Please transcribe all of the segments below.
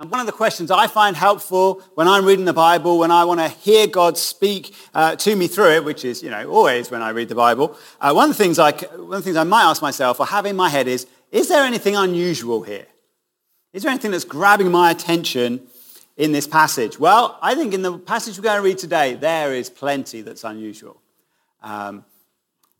And one of the questions I find helpful when I'm reading the Bible, when I want to hear God speak uh, to me through it, which is, you know, always when I read the Bible, uh, one, of the things I, one of the things I might ask myself or have in my head is, is there anything unusual here? Is there anything that's grabbing my attention in this passage? Well, I think in the passage we're going to read today, there is plenty that's unusual. Um,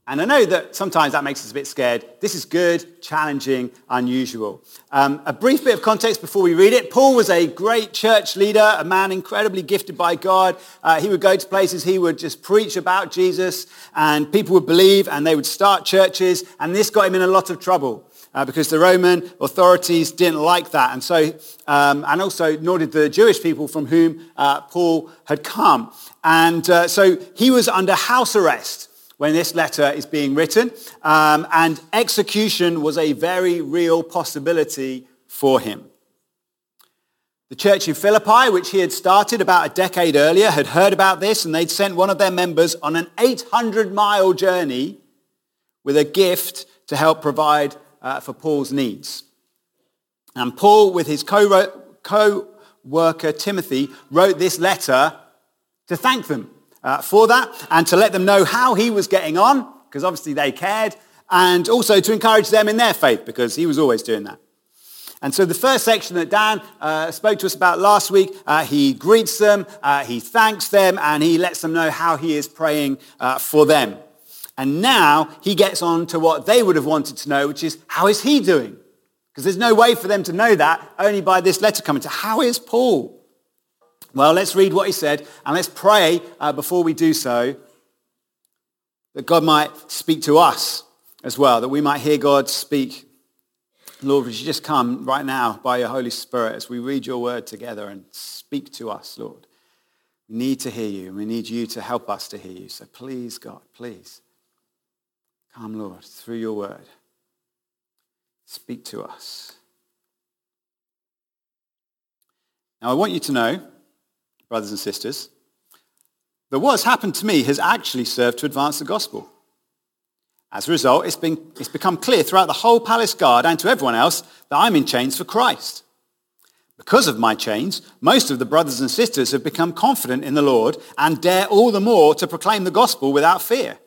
and I know that sometimes that makes us a bit scared. This is good, challenging, unusual. Um, a brief bit of context before we read it. Paul was a great church leader, a man incredibly gifted by God. Uh, he would go to places, he would just preach about Jesus, and people would believe, and they would start churches, and this got him in a lot of trouble. Uh, because the Roman authorities didn't like that. And so, um, and also nor did the Jewish people from whom uh, Paul had come. And uh, so he was under house arrest when this letter is being written. Um, and execution was a very real possibility for him. The church in Philippi, which he had started about a decade earlier, had heard about this and they'd sent one of their members on an 800-mile journey with a gift to help provide uh, for Paul's needs. And Paul, with his co-worker Timothy, wrote this letter to thank them uh, for that and to let them know how he was getting on, because obviously they cared, and also to encourage them in their faith, because he was always doing that. And so the first section that Dan uh, spoke to us about last week, uh, he greets them, uh, he thanks them, and he lets them know how he is praying uh, for them. And now he gets on to what they would have wanted to know, which is how is he doing? Because there's no way for them to know that only by this letter coming to how is Paul? Well, let's read what he said and let's pray uh, before we do so that God might speak to us as well, that we might hear God speak. Lord, would you just come right now by your Holy Spirit as we read your word together and speak to us, Lord. We need to hear you and we need you to help us to hear you. So please, God, please, come, Lord, through your word. Speak to us. Now, I want you to know brothers and sisters, that what has happened to me has actually served to advance the gospel. As a result, it's, been, it's become clear throughout the whole palace guard and to everyone else that I'm in chains for Christ. Because of my chains, most of the brothers and sisters have become confident in the Lord and dare all the more to proclaim the gospel without fear.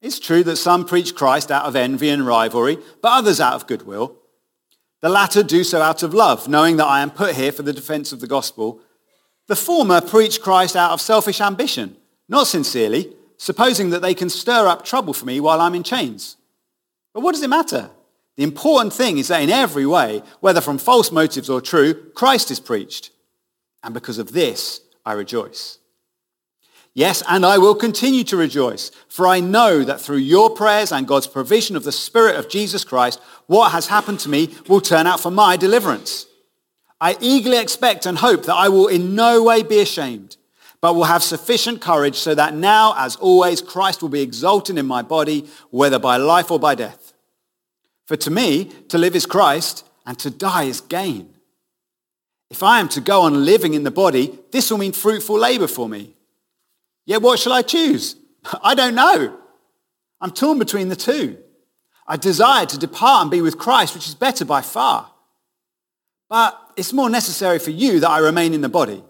It's true that some preach Christ out of envy and rivalry, but others out of goodwill. The latter do so out of love, knowing that I am put here for the defense of the gospel, the former preach Christ out of selfish ambition, not sincerely, supposing that they can stir up trouble for me while I'm in chains. But what does it matter? The important thing is that in every way, whether from false motives or true, Christ is preached. And because of this, I rejoice. Yes, and I will continue to rejoice, for I know that through your prayers and God's provision of the Spirit of Jesus Christ, what has happened to me will turn out for my deliverance. I eagerly expect and hope that I will in no way be ashamed, but will have sufficient courage so that now, as always, Christ will be exalted in my body, whether by life or by death. For to me, to live is Christ, and to die is gain. If I am to go on living in the body, this will mean fruitful labor for me. Yet what shall I choose? I don't know. I'm torn between the two. I desire to depart and be with Christ, which is better by far. But it's more necessary for you that I remain in the body.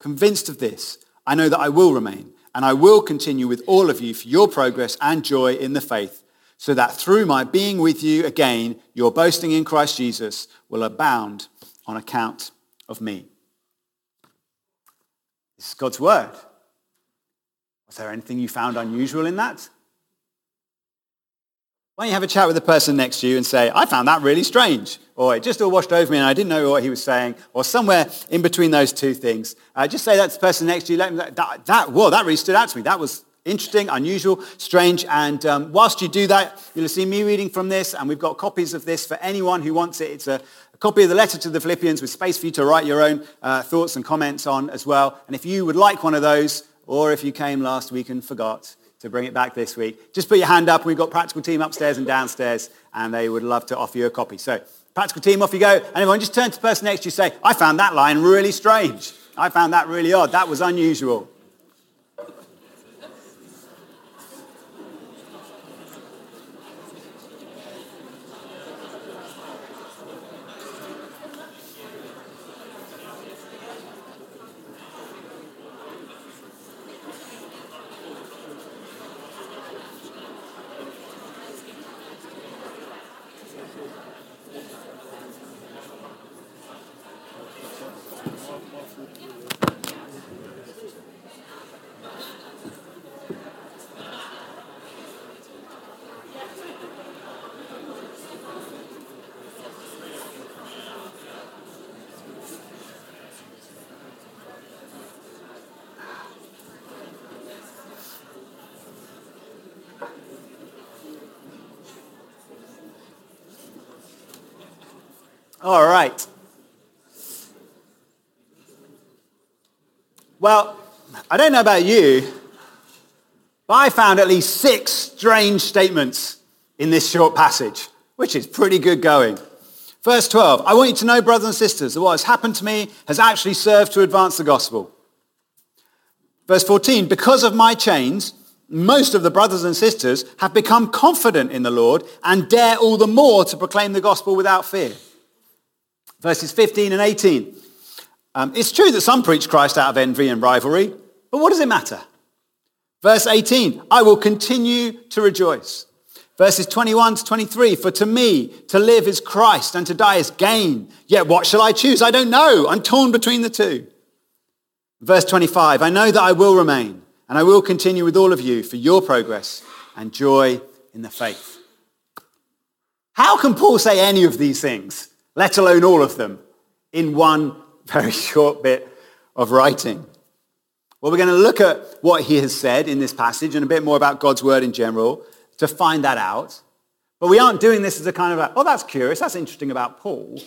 Convinced of this, I know that I will remain, and I will continue with all of you for your progress and joy in the faith, so that through my being with you again, your boasting in Christ Jesus will abound on account of me. This is God's word. Was there anything you found unusual in that? Why don't you have a chat with the person next to you and say, I found that really strange, or it just all washed over me and I didn't know what he was saying, or somewhere in between those two things. Uh, just say that to the person next to you. Let them, that, that, whoa, that really stood out to me. That was interesting, unusual, strange. And um, whilst you do that, you'll see me reading from this, and we've got copies of this for anyone who wants it. It's a, a copy of the letter to the Philippians with space for you to write your own uh, thoughts and comments on as well. And if you would like one of those, or if you came last week and forgot, to bring it back this week, just put your hand up. We've got practical team upstairs and downstairs, and they would love to offer you a copy. So practical team, off you go. And everyone just turn to the person next to you say, I found that line really strange. I found that really odd. That was unusual. All right. Well, I don't know about you, but I found at least six strange statements in this short passage, which is pretty good going. Verse 12, I want you to know, brothers and sisters, that what has happened to me has actually served to advance the gospel. Verse 14, because of my chains, most of the brothers and sisters have become confident in the Lord and dare all the more to proclaim the gospel without fear. Verses 15 and 18. Um, it's true that some preach Christ out of envy and rivalry, but what does it matter? Verse 18, I will continue to rejoice. Verses 21 to 23, for to me to live is Christ and to die is gain. Yet what shall I choose? I don't know. I'm torn between the two. Verse 25, I know that I will remain and I will continue with all of you for your progress and joy in the faith. How can Paul say any of these things, let alone all of them, in one very short bit of writing? Well, we're going to look at what he has said in this passage and a bit more about God's word in general to find that out. But we aren't doing this as a kind of, a, oh, that's curious, that's interesting about Paul.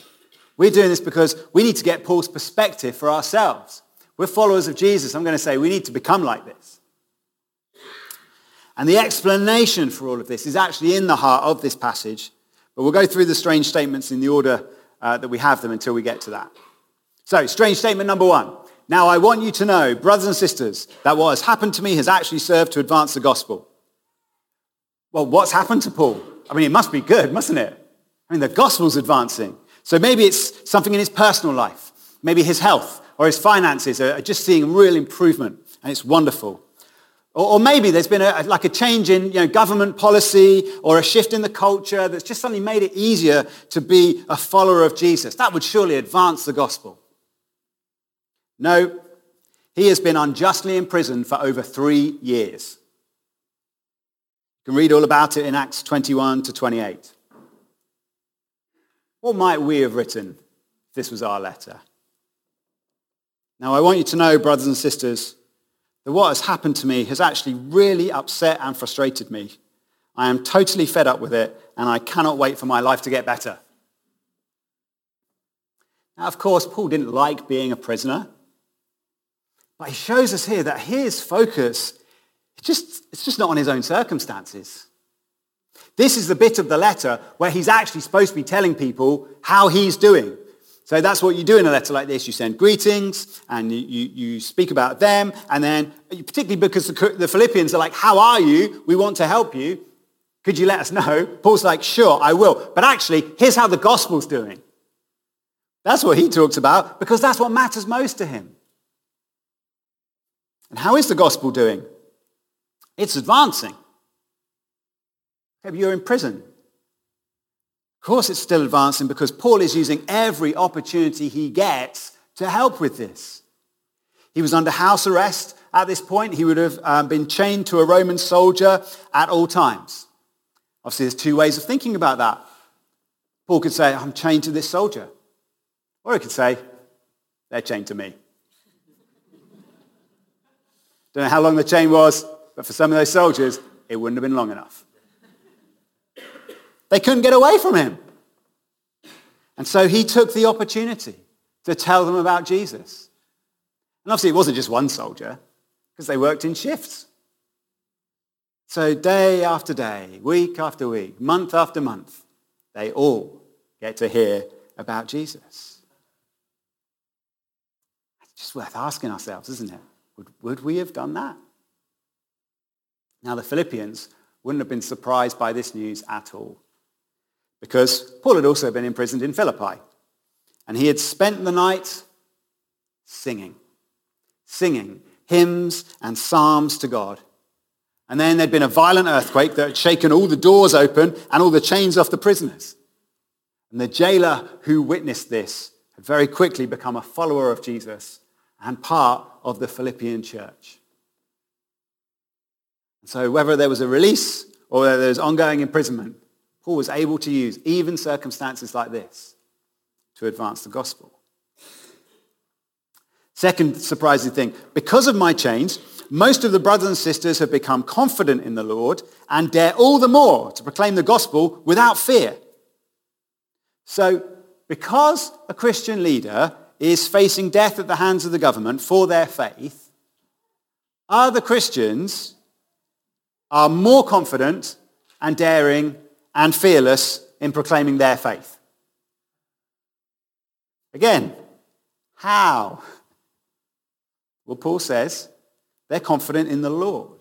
We're doing this because we need to get Paul's perspective for ourselves. We're followers of Jesus. I'm going to say we need to become like this. And the explanation for all of this is actually in the heart of this passage. But we'll go through the strange statements in the order uh, that we have them until we get to that. So, strange statement number one. Now I want you to know, brothers and sisters, that what has happened to me has actually served to advance the gospel. Well, what's happened to Paul? I mean, it must be good, mustn't it? I mean, the gospel's advancing. So maybe it's something in his personal life. Maybe his health or his finances are just seeing real improvement, and it's wonderful. Or, or maybe there's been a, like a change in you know, government policy or a shift in the culture that's just suddenly made it easier to be a follower of Jesus. That would surely advance the gospel. No, he has been unjustly imprisoned for over three years. You can read all about it in Acts 21 to 28. What might we have written if this was our letter? Now, I want you to know, brothers and sisters, that what has happened to me has actually really upset and frustrated me. I am totally fed up with it, and I cannot wait for my life to get better. Now, of course, Paul didn't like being a prisoner, but he shows us here that his focus it's just, it's just not on his own circumstances. This is the bit of the letter where he's actually supposed to be telling people how he's doing. So that's what you do in a letter like this. You send greetings and you, you, speak about them. And then, particularly because the, the Philippians are like, how are you? We want to help you. Could you let us know? Paul's like, sure, I will. But actually, here's how the gospel's doing. That's what he talks about because that's what matters most to him. And how is the gospel doing? It's advancing. Maybe you're in prison. Course it's still advancing because Paul is using every opportunity he gets to help with this. He was under house arrest at this point. He would have um, been chained to a Roman soldier at all times. Obviously, there's two ways of thinking about that. Paul could say, I'm chained to this soldier. Or he could say, they're chained to me. Don't know how long the chain was. But for some of those soldiers, it wouldn't have been long enough. They couldn't get away from him. And so he took the opportunity to tell them about Jesus. And obviously it wasn't just one soldier, because they worked in shifts. So day after day, week after week, month after month, they all get to hear about Jesus. It's just worth asking ourselves, isn't it? Would, would we have done that? Now, the Philippians wouldn't have been surprised by this news at all because Paul had also been imprisoned in Philippi and he had spent the night singing, singing hymns and psalms to God. And then there'd been a violent earthquake that had shaken all the doors open and all the chains off the prisoners. And the jailer who witnessed this had very quickly become a follower of Jesus and part of the Philippian church. So whether there was a release or there was ongoing imprisonment, Paul was able to use even circumstances like this to advance the gospel. Second surprising thing, because of my chains, most of the brothers and sisters have become confident in the Lord and dare all the more to proclaim the gospel without fear. So because a Christian leader is facing death at the hands of the government for their faith, other Christians are more confident and daring and fearless in proclaiming their faith. Again, how? Well, Paul says they're confident in the Lord.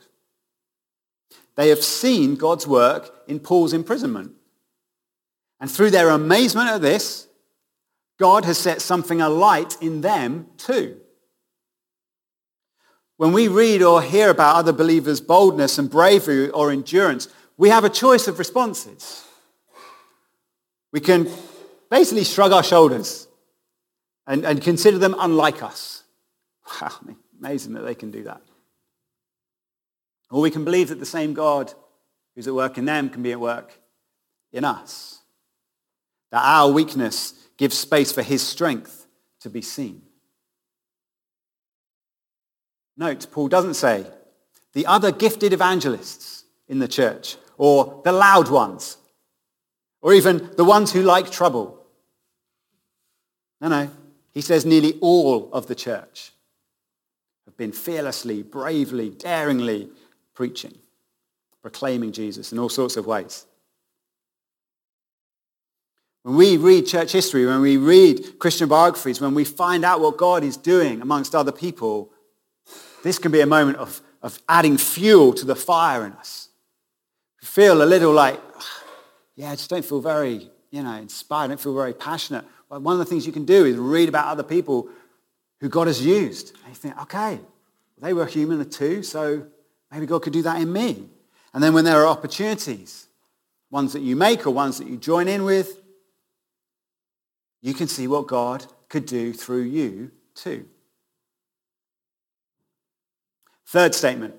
They have seen God's work in Paul's imprisonment. And through their amazement at this, God has set something alight in them too. When we read or hear about other believers' boldness and bravery or endurance, we have a choice of responses. We can basically shrug our shoulders and, and consider them unlike us. Wow, amazing that they can do that. Or we can believe that the same God who's at work in them can be at work in us. That our weakness gives space for his strength to be seen. Note, Paul doesn't say the other gifted evangelists in the church or the loud ones or even the ones who like trouble. No, no. He says nearly all of the church have been fearlessly, bravely, daringly preaching, proclaiming Jesus in all sorts of ways. When we read church history, when we read Christian biographies, when we find out what God is doing amongst other people, this can be a moment of, of adding fuel to the fire in us. Feel a little like, yeah, I just don't feel very, you know, inspired. I don't feel very passionate. Well, one of the things you can do is read about other people who God has used. And you think, okay, they were human too, so maybe God could do that in me. And then when there are opportunities, ones that you make or ones that you join in with, you can see what God could do through you too. Third statement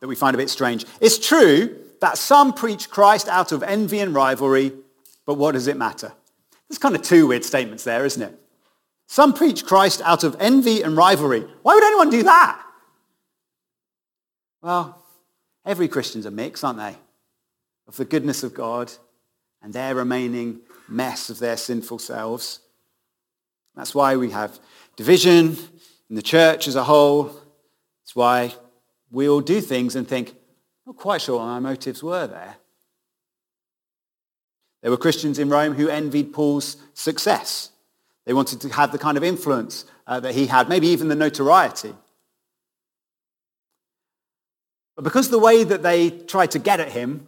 that we find a bit strange. It's true that some preach Christ out of envy and rivalry, but what does it matter? There's kind of two weird statements there, isn't it? Some preach Christ out of envy and rivalry. Why would anyone do that? Well, every Christian's a mix, aren't they? Of the goodness of God and their remaining mess of their sinful selves. That's why we have division in the church as a whole. That's why we all do things and think, not quite sure what my motives were there. There were Christians in Rome who envied Paul's success. They wanted to have the kind of influence uh, that he had, maybe even the notoriety. But because the way that they tried to get at him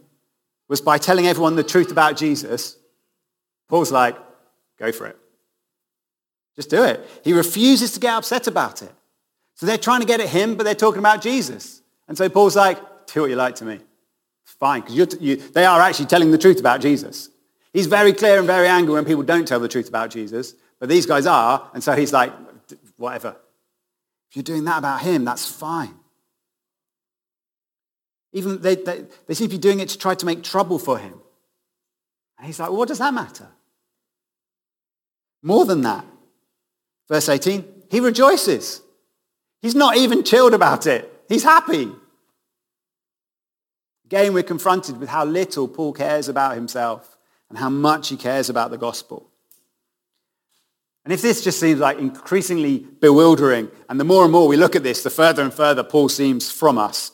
was by telling everyone the truth about Jesus, Paul's like, go for it. Just do it. He refuses to get upset about it. So they're trying to get at him, but they're talking about Jesus. And so Paul's like, do what you like to me. It's fine, because you, they are actually telling the truth about Jesus. He's very clear and very angry when people don't tell the truth about Jesus, but these guys are, and so he's like, whatever. If you're doing that about him, that's fine. Even they, they, they seem to be doing it to try to make trouble for him. And he's like, well, what does that matter? More than that. Verse 18, he rejoices. He's not even chilled about it. He's happy. Again, we're confronted with how little Paul cares about himself and how much he cares about the gospel. And if this just seems like increasingly bewildering, and the more and more we look at this, the further and further Paul seems from us,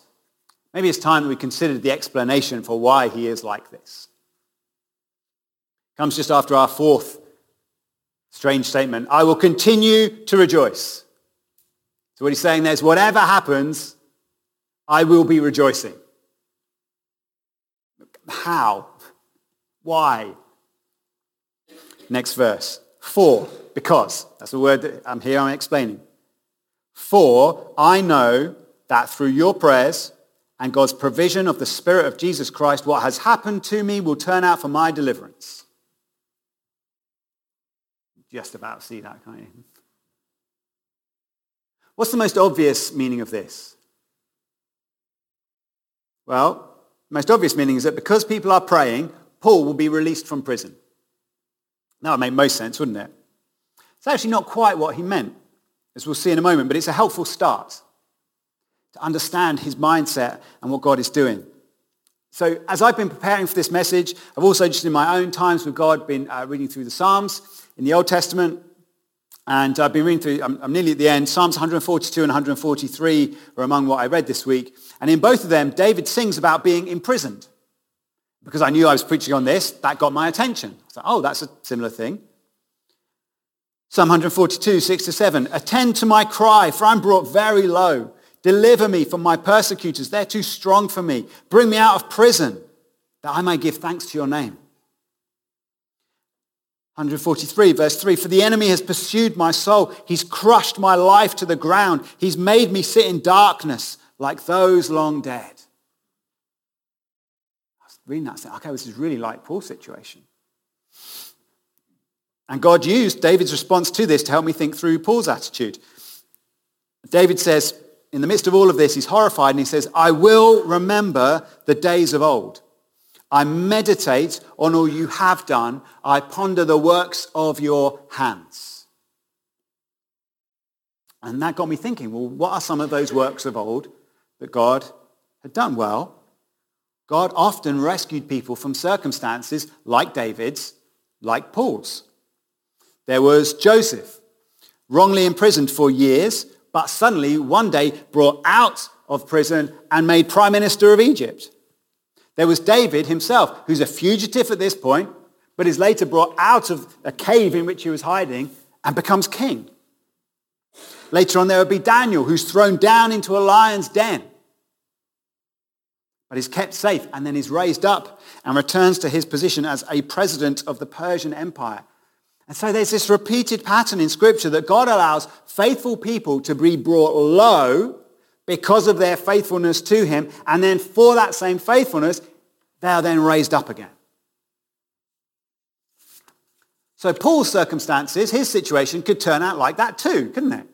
maybe it's time that we considered the explanation for why he is like this. It comes just after our fourth strange statement. I will continue to rejoice. So what he's saying there is whatever happens, I will be rejoicing. How? Why? Next verse. For, because. That's the word that I'm here, I'm explaining. For I know that through your prayers and God's provision of the Spirit of Jesus Christ, what has happened to me will turn out for my deliverance. Just about see that, can't you? What's the most obvious meaning of this? Well, most obvious meaning is that because people are praying, Paul will be released from prison. That would make most sense, wouldn't it? It's actually not quite what he meant, as we'll see in a moment, but it's a helpful start to understand his mindset and what God is doing. So as I've been preparing for this message, I've also just in my own times with God been uh, reading through the Psalms in the Old Testament. And I've been reading through, I'm, I'm nearly at the end, Psalms 142 and 143 are among what I read this week. And in both of them, David sings about being imprisoned. Because I knew I was preaching on this, that got my attention. I like, oh, that's a similar thing. Psalm 142, 6 to 7. Attend to my cry, for I'm brought very low. Deliver me from my persecutors. They're too strong for me. Bring me out of prison, that I may give thanks to your name. 143, verse 3 For the enemy has pursued my soul. He's crushed my life to the ground. He's made me sit in darkness like those long dead. I was reading that saying, okay, this is really like Paul's situation. And God used David's response to this to help me think through Paul's attitude. David says, in the midst of all of this, he's horrified and he says, I will remember the days of old. I meditate on all you have done. I ponder the works of your hands. And that got me thinking, well, what are some of those works of old that God had done? Well, God often rescued people from circumstances like David's, like Paul's. There was Joseph, wrongly imprisoned for years, but suddenly one day brought out of prison and made prime minister of Egypt. There was David himself, who's a fugitive at this point, but is later brought out of a cave in which he was hiding and becomes king. Later on, there would be Daniel, who's thrown down into a lion's den, but is kept safe and then is raised up and returns to his position as a president of the Persian Empire and so there's this repeated pattern in Scripture that God allows faithful people to be brought low because of their faithfulness to him. And then for that same faithfulness, they are then raised up again. So Paul's circumstances, his situation could turn out like that too, couldn't it?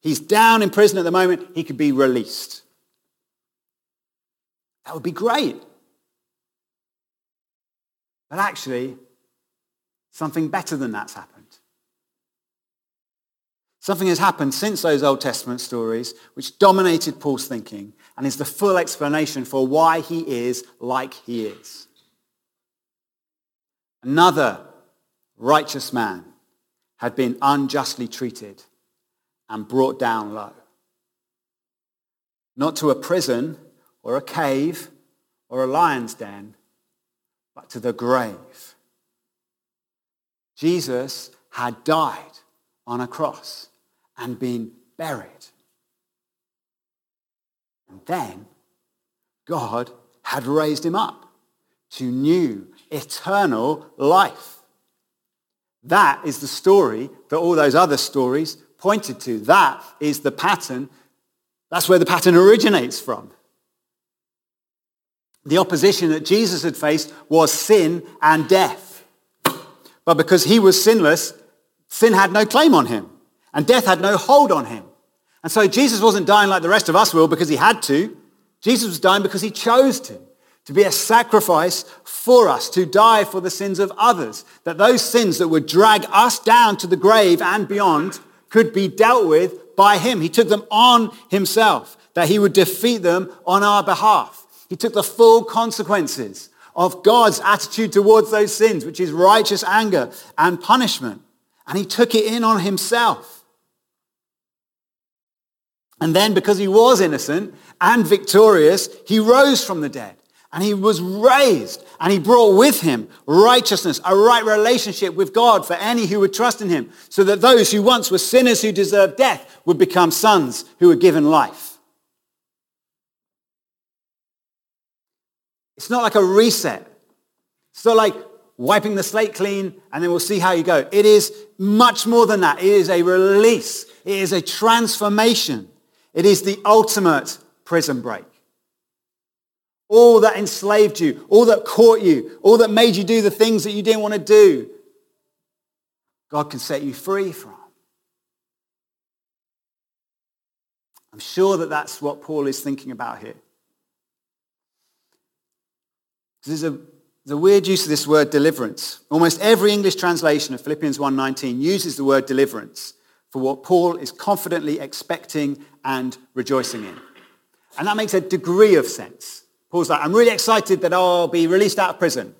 He's down in prison at the moment. He could be released. That would be great. But actually, Something better than that's happened. Something has happened since those Old Testament stories which dominated Paul's thinking and is the full explanation for why he is like he is. Another righteous man had been unjustly treated and brought down low. Not to a prison or a cave or a lion's den, but to the grave. Jesus had died on a cross and been buried. And then God had raised him up to new, eternal life. That is the story that all those other stories pointed to. That is the pattern. That's where the pattern originates from. The opposition that Jesus had faced was sin and death. But because he was sinless, sin had no claim on him. And death had no hold on him. And so Jesus wasn't dying like the rest of us will because he had to. Jesus was dying because he chose to. To be a sacrifice for us, to die for the sins of others. That those sins that would drag us down to the grave and beyond could be dealt with by him. He took them on himself. That he would defeat them on our behalf. He took the full consequences of God's attitude towards those sins, which is righteous anger and punishment. And he took it in on himself. And then because he was innocent and victorious, he rose from the dead. And he was raised and he brought with him righteousness, a right relationship with God for any who would trust in him, so that those who once were sinners who deserved death would become sons who were given life. It's not like a reset. It's not like wiping the slate clean and then we'll see how you go. It is much more than that. It is a release. It is a transformation. It is the ultimate prison break. All that enslaved you, all that caught you, all that made you do the things that you didn't want to do, God can set you free from. I'm sure that that's what Paul is thinking about here. There's a, weird use of this word deliverance. Almost every English translation of Philippians 1.19 uses the word deliverance for what Paul is confidently expecting and rejoicing in. And that makes a degree of sense. Paul's like, I'm really excited that I'll be released out of prison.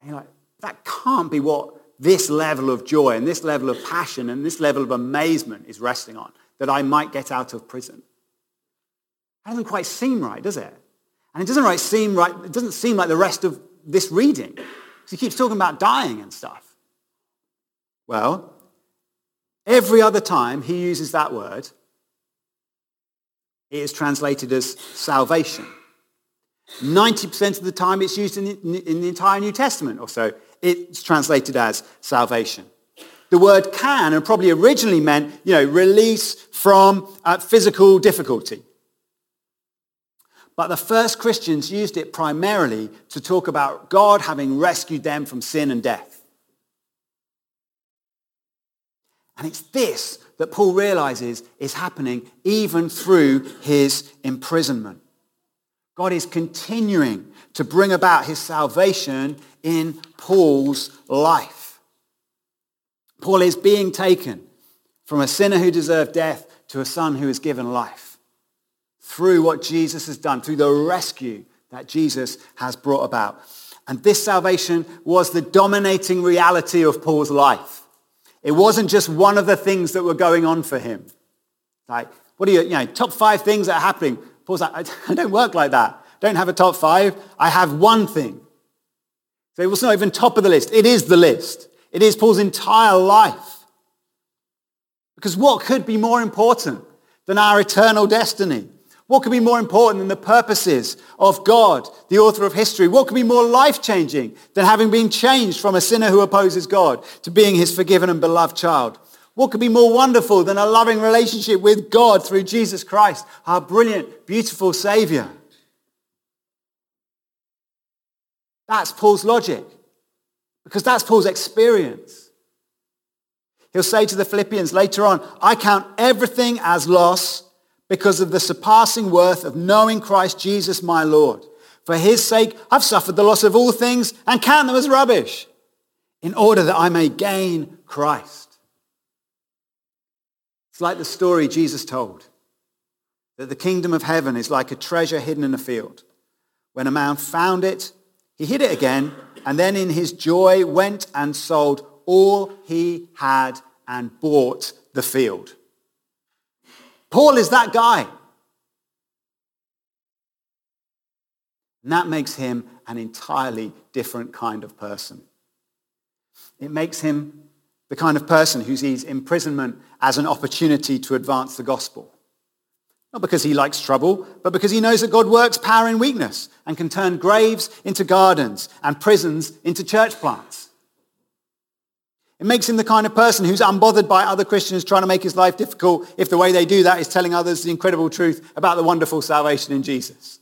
And you're like, that can't be what this level of joy and this level of passion and this level of amazement is resting on, that I might get out of prison. That doesn't quite seem right, does it? And it doesn't right seem right, it doesn't seem like the rest of this reading. Because he keeps talking about dying and stuff. Well, every other time he uses that word, it is translated as salvation. 90% of the time it's used in the, in the entire New Testament or so. It's translated as salvation. The word can and probably originally meant, you know, release from uh, physical difficulty. But the first Christians used it primarily to talk about God having rescued them from sin and death. And it's this that Paul realizes is happening even through his imprisonment. God is continuing to bring about his salvation in Paul's life. Paul is being taken from a sinner who deserved death to a son who is given life through what Jesus has done, through the rescue that Jesus has brought about. And this salvation was the dominating reality of Paul's life. It wasn't just one of the things that were going on for him. Like, what are you, you know, top five things that are happening? Paul's like, I don't work like that. I Don't have a top five. I have one thing. So it was not even top of the list. It is the list. It is Paul's entire life. Because what could be more important than our eternal destiny? What could be more important than the purposes of God, the author of history? What could be more life-changing than having been changed from a sinner who opposes God to being his forgiven and beloved child? What could be more wonderful than a loving relationship with God through Jesus Christ, our brilliant, beautiful Savior? That's Paul's logic because that's Paul's experience. He'll say to the Philippians later on, I count everything as loss because of the surpassing worth of knowing Christ Jesus my Lord. For his sake, I've suffered the loss of all things and count them as rubbish in order that I may gain Christ it's like the story Jesus told that the kingdom of heaven is like a treasure hidden in a field. When a man found it, he hid it again, and then in his joy went and sold all he had and bought the field. Paul is that guy. And that makes him an entirely different kind of person. It makes him the kind of person who sees imprisonment as an opportunity to advance the gospel. Not because he likes trouble, but because he knows that God works power in weakness and can turn graves into gardens and prisons into church plants. It makes him the kind of person who's unbothered by other Christians trying to make his life difficult if the way they do that is telling others the incredible truth about the wonderful salvation in Jesus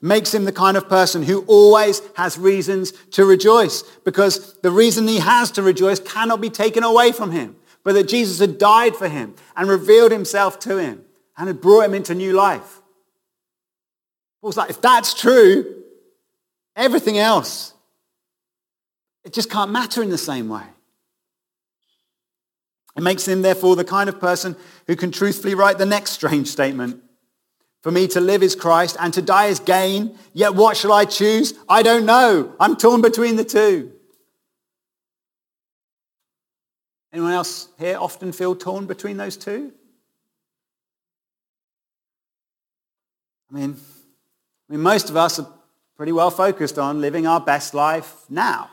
makes him the kind of person who always has reasons to rejoice because the reason he has to rejoice cannot be taken away from him, but that Jesus had died for him and revealed himself to him and had brought him into new life. Paul's like, if that's true, everything else, it just can't matter in the same way. It makes him, therefore, the kind of person who can truthfully write the next strange statement. For me to live is Christ and to die is gain. Yet what shall I choose? I don't know. I'm torn between the two. Anyone else here often feel torn between those two? I mean, I mean, most of us are pretty well focused on living our best life now.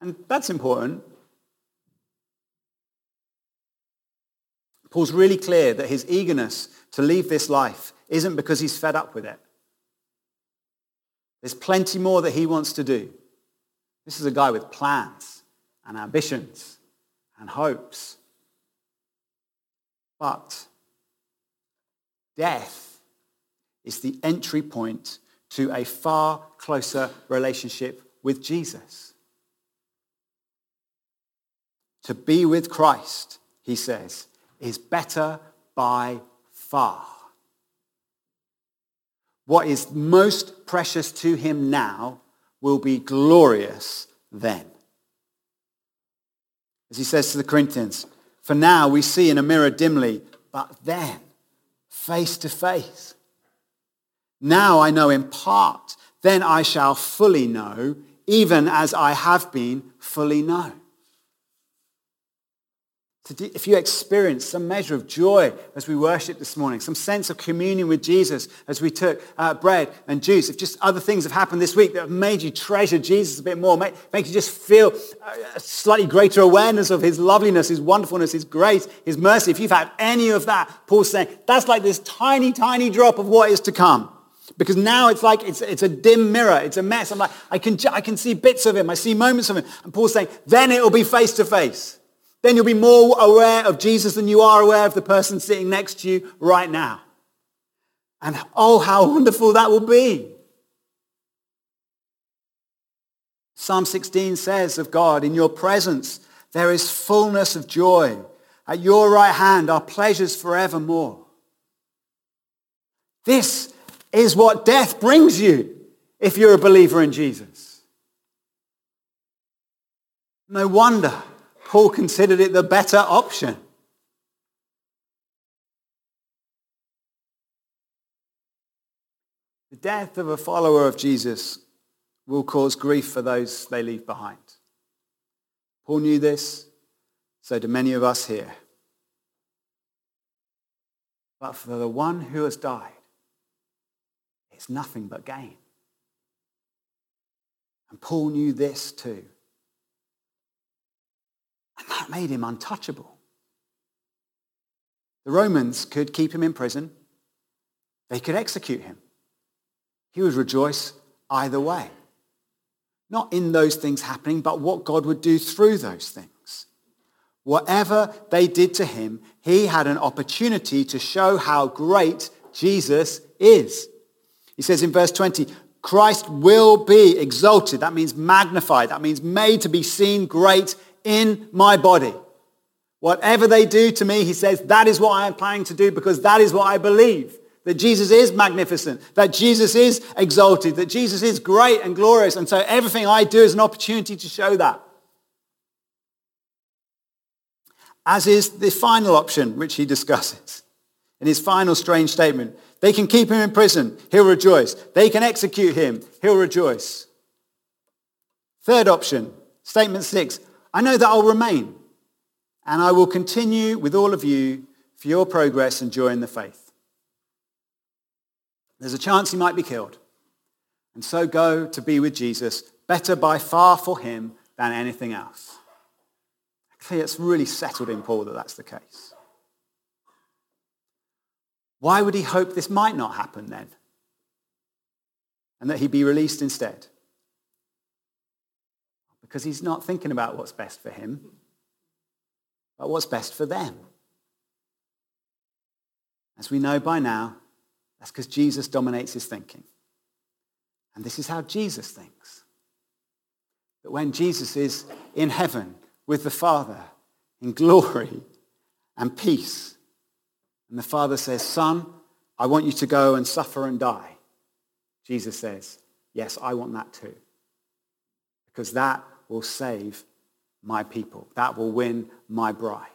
And that's important. Paul's really clear that his eagerness to leave this life isn't because he's fed up with it. There's plenty more that he wants to do. This is a guy with plans and ambitions and hopes. But death is the entry point to a far closer relationship with Jesus. To be with Christ, he says, is better by far. What is most precious to him now will be glorious then. As he says to the Corinthians, for now we see in a mirror dimly, but then, face to face. Now I know in part, then I shall fully know, even as I have been fully known if you experience some measure of joy as we worship this morning, some sense of communion with Jesus as we took uh, bread and juice, if just other things have happened this week that have made you treasure Jesus a bit more, make, make you just feel a slightly greater awareness of his loveliness, his wonderfulness, his grace, his mercy, if you've had any of that, Paul's saying that's like this tiny, tiny drop of what is to come. Because now it's like it's, it's a dim mirror. It's a mess. I'm like, I can, I can see bits of him. I see moments of him. And Paul's saying, then it will be face to face. Then you'll be more aware of Jesus than you are aware of the person sitting next to you right now. And oh, how wonderful that will be. Psalm 16 says of God, in your presence there is fullness of joy. At your right hand are pleasures forevermore. This is what death brings you if you're a believer in Jesus. No wonder Paul considered it the better option. The death of a follower of Jesus will cause grief for those they leave behind. Paul knew this, so do many of us here. But for the one who has died, it's nothing but gain. And Paul knew this too. That made him untouchable. The Romans could keep him in prison. They could execute him. He would rejoice either way. Not in those things happening, but what God would do through those things. Whatever they did to him, he had an opportunity to show how great Jesus is. He says in verse 20, Christ will be exalted. That means magnified. That means made to be seen great in my body. Whatever they do to me, he says, that is what I am planning to do because that is what I believe. That Jesus is magnificent, that Jesus is exalted, that Jesus is great and glorious. And so everything I do is an opportunity to show that. As is the final option, which he discusses in his final strange statement. They can keep him in prison. He'll rejoice. They can execute him. He'll rejoice. Third option, statement six. I know that I'll remain and I will continue with all of you for your progress and joy in the faith. There's a chance he might be killed. And so go to be with Jesus, better by far for him than anything else. Actually, it's really settled in Paul that that's the case. Why would he hope this might not happen then? And that he be released instead? Because he's not thinking about what's best for him, but what's best for them. As we know by now, that's because Jesus dominates his thinking. And this is how Jesus thinks. That when Jesus is in heaven with the Father in glory and peace, and the Father says, Son, I want you to go and suffer and die. Jesus says, Yes, I want that too. Because that will save my people. That will win my bride.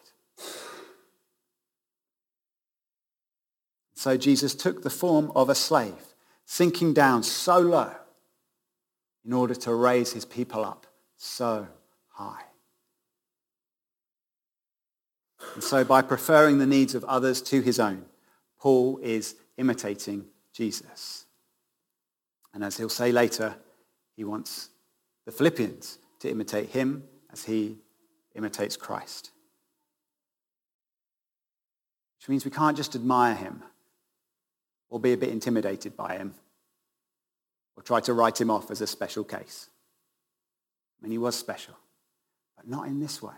So Jesus took the form of a slave, sinking down so low in order to raise his people up so high. And so by preferring the needs of others to his own, Paul is imitating Jesus. And as he'll say later, he wants the Philippians to imitate him as he imitates Christ. Which means we can't just admire him or be a bit intimidated by him or try to write him off as a special case. I mean, he was special, but not in this way.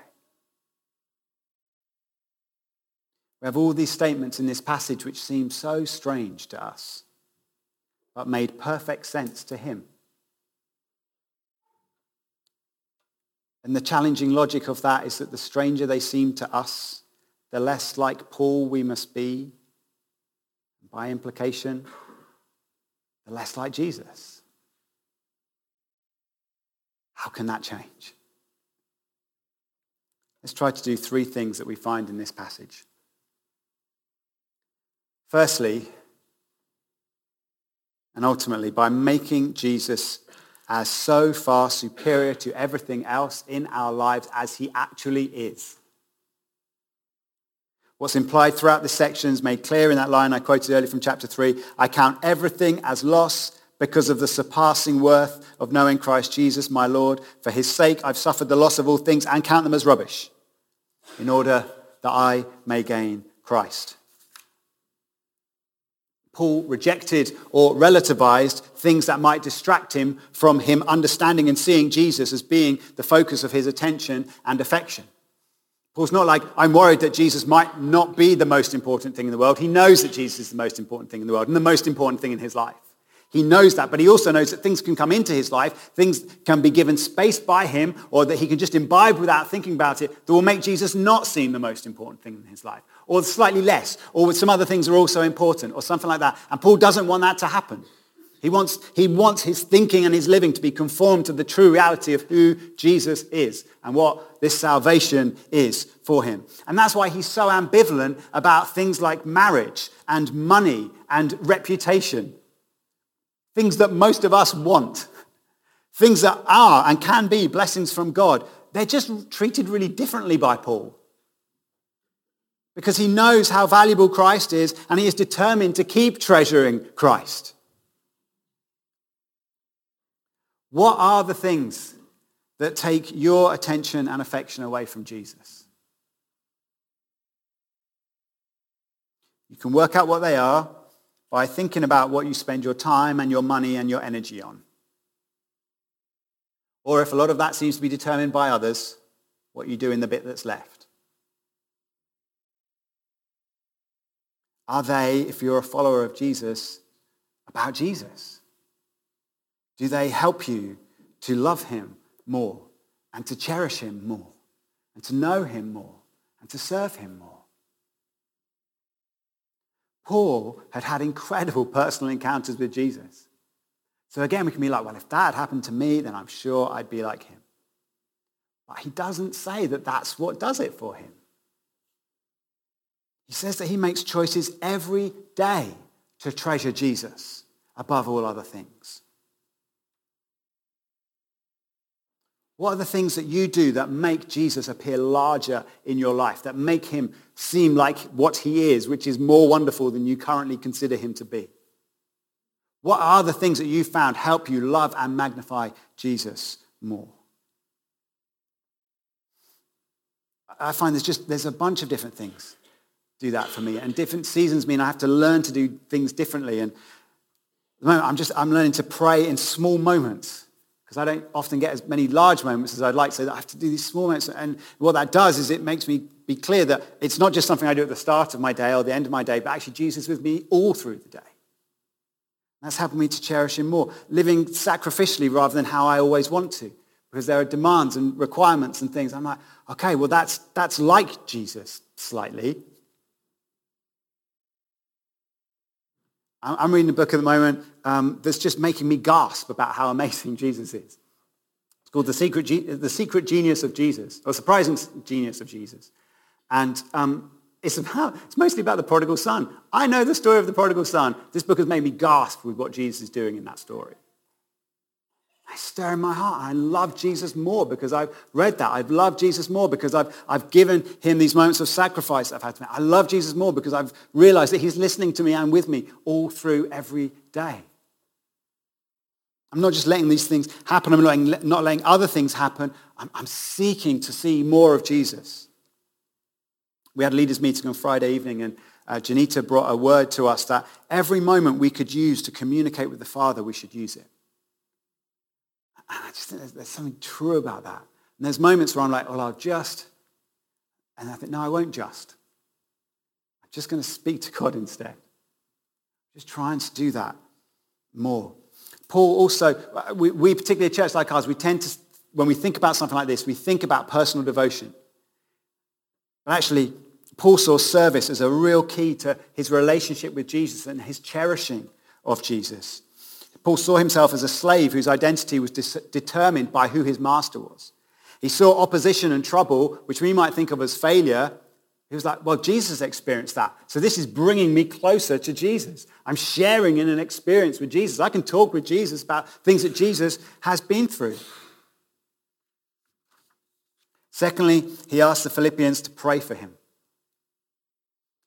We have all these statements in this passage which seem so strange to us, but made perfect sense to him. And the challenging logic of that is that the stranger they seem to us, the less like Paul we must be. By implication, the less like Jesus. How can that change? Let's try to do three things that we find in this passage. Firstly, and ultimately, by making Jesus as so far superior to everything else in our lives as he actually is. What's implied throughout the section is made clear in that line I quoted earlier from chapter 3. I count everything as loss because of the surpassing worth of knowing Christ Jesus, my Lord. For his sake, I've suffered the loss of all things and count them as rubbish in order that I may gain Christ. Paul rejected or relativized things that might distract him from him understanding and seeing Jesus as being the focus of his attention and affection. Paul's not like, I'm worried that Jesus might not be the most important thing in the world. He knows that Jesus is the most important thing in the world and the most important thing in his life. He knows that, but he also knows that things can come into his life, things can be given space by him, or that he can just imbibe without thinking about it, that will make Jesus not seem the most important thing in his life, or slightly less, or some other things are also important, or something like that. And Paul doesn't want that to happen. He wants, he wants his thinking and his living to be conformed to the true reality of who Jesus is and what this salvation is for him. And that's why he's so ambivalent about things like marriage and money and reputation things that most of us want, things that are and can be blessings from God, they're just treated really differently by Paul. Because he knows how valuable Christ is and he is determined to keep treasuring Christ. What are the things that take your attention and affection away from Jesus? You can work out what they are by thinking about what you spend your time and your money and your energy on. Or if a lot of that seems to be determined by others, what you do in the bit that's left. Are they, if you're a follower of Jesus, about Jesus? Do they help you to love him more and to cherish him more and to know him more and to serve him more? Paul had had incredible personal encounters with Jesus. So again, we can be like, well, if that happened to me, then I'm sure I'd be like him. But he doesn't say that that's what does it for him. He says that he makes choices every day to treasure Jesus above all other things. What are the things that you do that make Jesus appear larger in your life, that make him seem like what he is, which is more wonderful than you currently consider him to be? What are the things that you found help you love and magnify Jesus more? I find there's just there's a bunch of different things do that for me, and different seasons mean I have to learn to do things differently. And at the moment, I'm just I'm learning to pray in small moments because I don't often get as many large moments as I'd like, so I have to do these small moments. And what that does is it makes me be clear that it's not just something I do at the start of my day or the end of my day, but actually Jesus is with me all through the day. That's helping me to cherish him more, living sacrificially rather than how I always want to, because there are demands and requirements and things. I'm like, okay, well, that's, that's like Jesus slightly. I'm reading a book at the moment um, that's just making me gasp about how amazing Jesus is. It's called The Secret, Ge- the Secret Genius of Jesus, or Surprising Genius of Jesus. And um, it's, about, it's mostly about the prodigal son. I know the story of the prodigal son. This book has made me gasp with what Jesus is doing in that story. I stir in my heart. I love Jesus more because I've read that. I've loved Jesus more because I've, I've given him these moments of sacrifice I've had to make. I love Jesus more because I've realized that he's listening to me and with me all through every day. I'm not just letting these things happen. I'm not letting, not letting other things happen. I'm, I'm seeking to see more of Jesus. We had a leaders meeting on Friday evening and uh, Janita brought a word to us that every moment we could use to communicate with the Father, we should use it. And I just think there's, there's something true about that. And there's moments where I'm like, well, I'll just. And I think, no, I won't just. I'm just going to speak to God instead. Just trying to do that more. Paul also, we, we particularly a church like ours, we tend to, when we think about something like this, we think about personal devotion. But actually, Paul saw service as a real key to his relationship with Jesus and his cherishing of Jesus. Paul saw himself as a slave whose identity was dis- determined by who his master was. He saw opposition and trouble, which we might think of as failure, He was like, well, Jesus experienced that. So this is bringing me closer to Jesus. I'm sharing in an experience with Jesus. I can talk with Jesus about things that Jesus has been through. Secondly, he asked the Philippians to pray for him.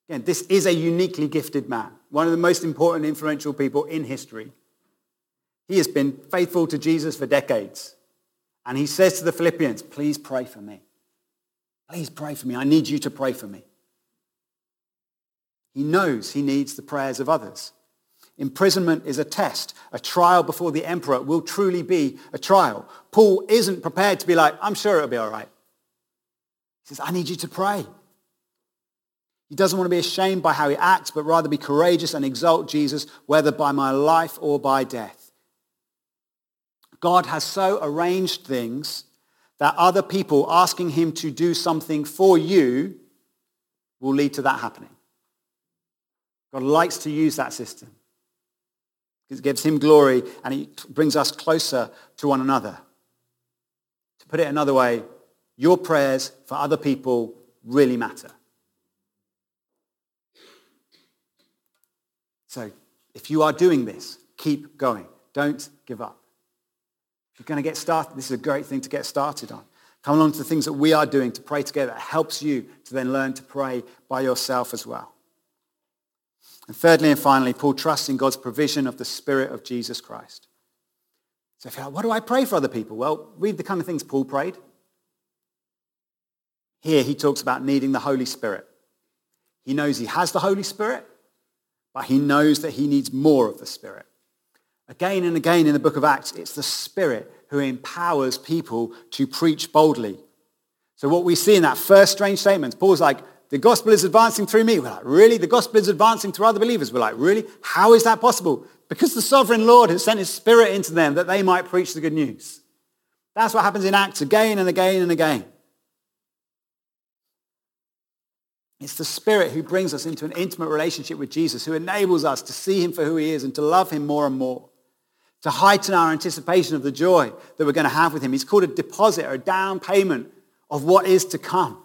Again, this is a uniquely gifted man, one of the most important, influential people in history. He has been faithful to Jesus for decades. And he says to the Philippians, please pray for me. Please pray for me. I need you to pray for me. He knows he needs the prayers of others. Imprisonment is a test. A trial before the emperor will truly be a trial. Paul isn't prepared to be like, I'm sure it'll be all right. He says, I need you to pray. He doesn't want to be ashamed by how he acts, but rather be courageous and exalt Jesus, whether by my life or by death. God has so arranged things that other people asking him to do something for you will lead to that happening. God likes to use that system. It gives him glory and it brings us closer to one another. To put it another way, your prayers for other people really matter. So if you are doing this, keep going. Don't give up. If you're going to get started, this is a great thing to get started on. Come along to the things that we are doing to pray together. It helps you to then learn to pray by yourself as well. And thirdly and finally, Paul trusts in God's provision of the Spirit of Jesus Christ. So if you're like, what do I pray for other people? Well, read the kind of things Paul prayed. Here he talks about needing the Holy Spirit. He knows he has the Holy Spirit, but he knows that he needs more of the Spirit. Again and again in the book of Acts, it's the Spirit who empowers people to preach boldly. So what we see in that first strange statement, Paul's like, the gospel is advancing through me. We're like, really? The gospel is advancing through other believers. We're like, really? How is that possible? Because the sovereign Lord has sent his spirit into them that they might preach the good news. That's what happens in Acts again and again and again. It's the Spirit who brings us into an intimate relationship with Jesus, who enables us to see him for who he is and to love him more and more to heighten our anticipation of the joy that we're going to have with him. He's called a deposit or a down payment of what is to come.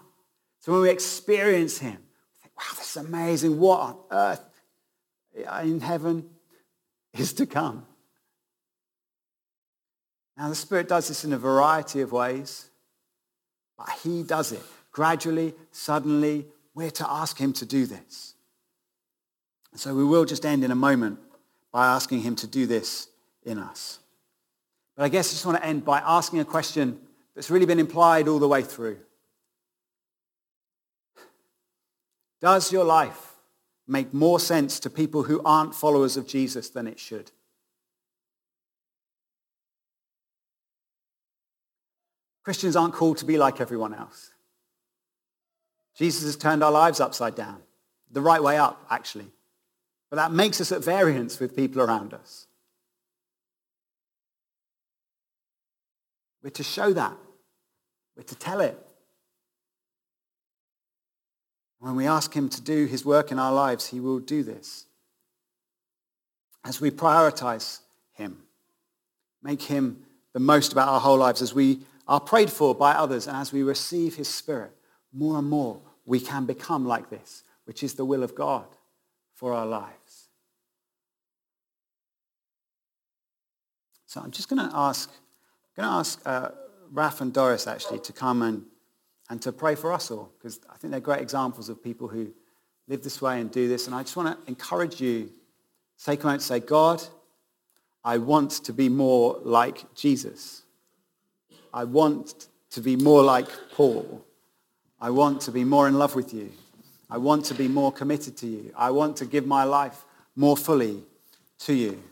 So when we experience him, we think, wow, this is amazing. What on earth in heaven is to come? Now, the Spirit does this in a variety of ways, but he does it gradually, suddenly. We're to ask him to do this. And So we will just end in a moment by asking him to do this in us. But I guess I just want to end by asking a question that's really been implied all the way through. Does your life make more sense to people who aren't followers of Jesus than it should? Christians aren't called to be like everyone else. Jesus has turned our lives upside down, the right way up, actually. But that makes us at variance with people around us. We're to show that. We're to tell it. When we ask him to do his work in our lives, he will do this. As we prioritize him, make him the most about our whole lives, as we are prayed for by others, and as we receive his spirit, more and more we can become like this, which is the will of God for our lives. So I'm just going to ask I'm going to ask uh, Raf and Doris actually to come and, and to pray for us all because I think they're great examples of people who live this way and do this. And I just want to encourage you, take a moment to say, God, I want to be more like Jesus. I want to be more like Paul. I want to be more in love with you. I want to be more committed to you. I want to give my life more fully to you.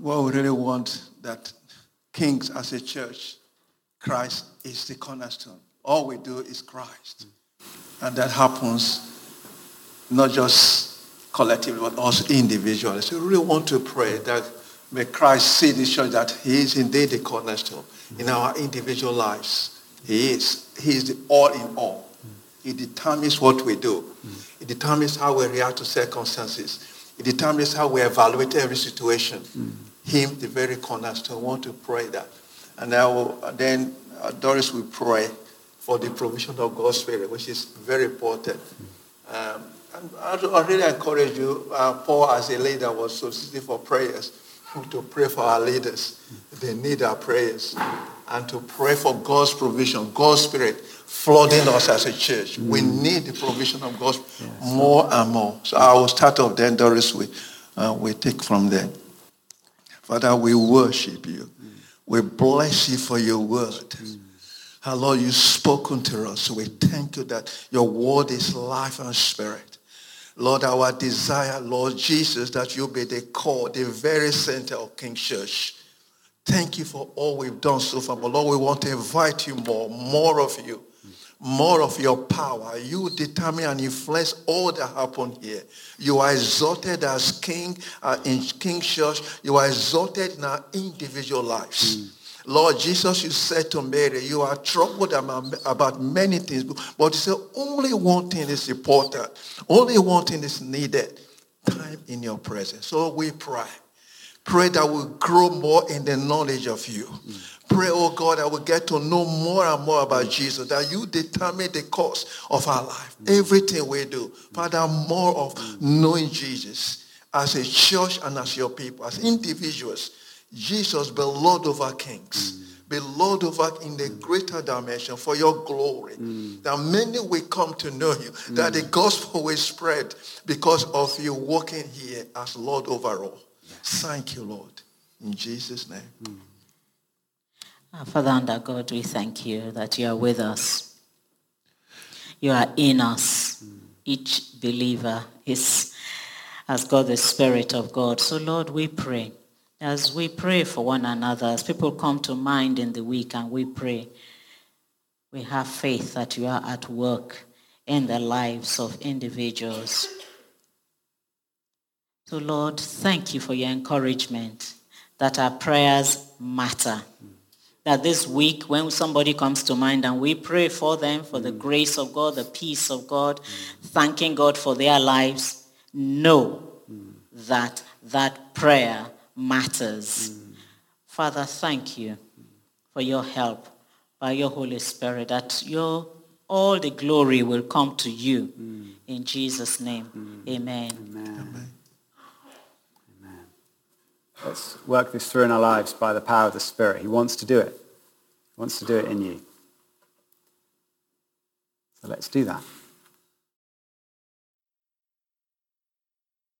What we really want that Kings as a church, Christ is the cornerstone. All we do is Christ. And that happens not just collectively, but also individually. So we really want to pray that may Christ see this church that he is indeed the cornerstone in our individual lives. He is. He is the all in all. He determines what we do. He determines how we react to circumstances. It determines how we evaluate every situation. him the very cornerstone. Want to pray that. And I will, then uh, Doris will pray for the provision of God's Spirit, which is very important. Um, and I, I really encourage you, uh, Paul as a leader was soliciting for prayers, to pray for our leaders. They need our prayers. And to pray for God's provision, God's Spirit flooding us as a church. Mm. We need the provision of God yes. more and more. So I will start off then, Doris, we, uh, we take from there. Father, we worship you. Mm. We bless you for your word. Mm. Our Lord, you've spoken to us. So we thank you that your word is life and spirit. Lord, our desire, Lord Jesus, that you be the core, the very center of King Church. Thank you for all we've done so far. But Lord, we want to invite you more, more of you, more of your power. You determine and influence all that happen here. You are exalted as king uh, in King Church. You are exalted in our individual lives. Mm. Lord Jesus, you said to Mary, you are troubled about many things, but you said only one thing is important. Only one thing is needed. Time in your presence. So we pray. Pray that we grow more in the knowledge of you. Mm. Pray, oh God, that we get to know more and more about Jesus, that you determine the course of our life. Mm. Everything we do. Father, more of knowing Jesus as a church and as your people, as individuals Jesus be Lord over kings. Be Lord over in the greater dimension for your glory. Mm. That many will come to know you. Mm. That the gospel will spread because of you walking here as Lord over all. Thank you, Lord. In Jesus' name. Mm. Our Father and our God, we thank you that you are with us. You are in us. Mm. Each believer is, has got the Spirit of God. So, Lord, we pray as we pray for one another, as people come to mind in the week and we pray, we have faith that you are at work in the lives of individuals. So Lord, thank you for your encouragement that our prayers matter. That this week, when somebody comes to mind and we pray for them, for the grace of God, the peace of God, thanking God for their lives, know that that prayer matters. Mm. Father, thank you for your help by your Holy Spirit, that your all the glory will come to you. Mm. In Jesus' name, mm. amen. amen. Amen. Let's work this through in our lives by the power of the Spirit. He wants to do it. He wants to do it in you. So let's do that.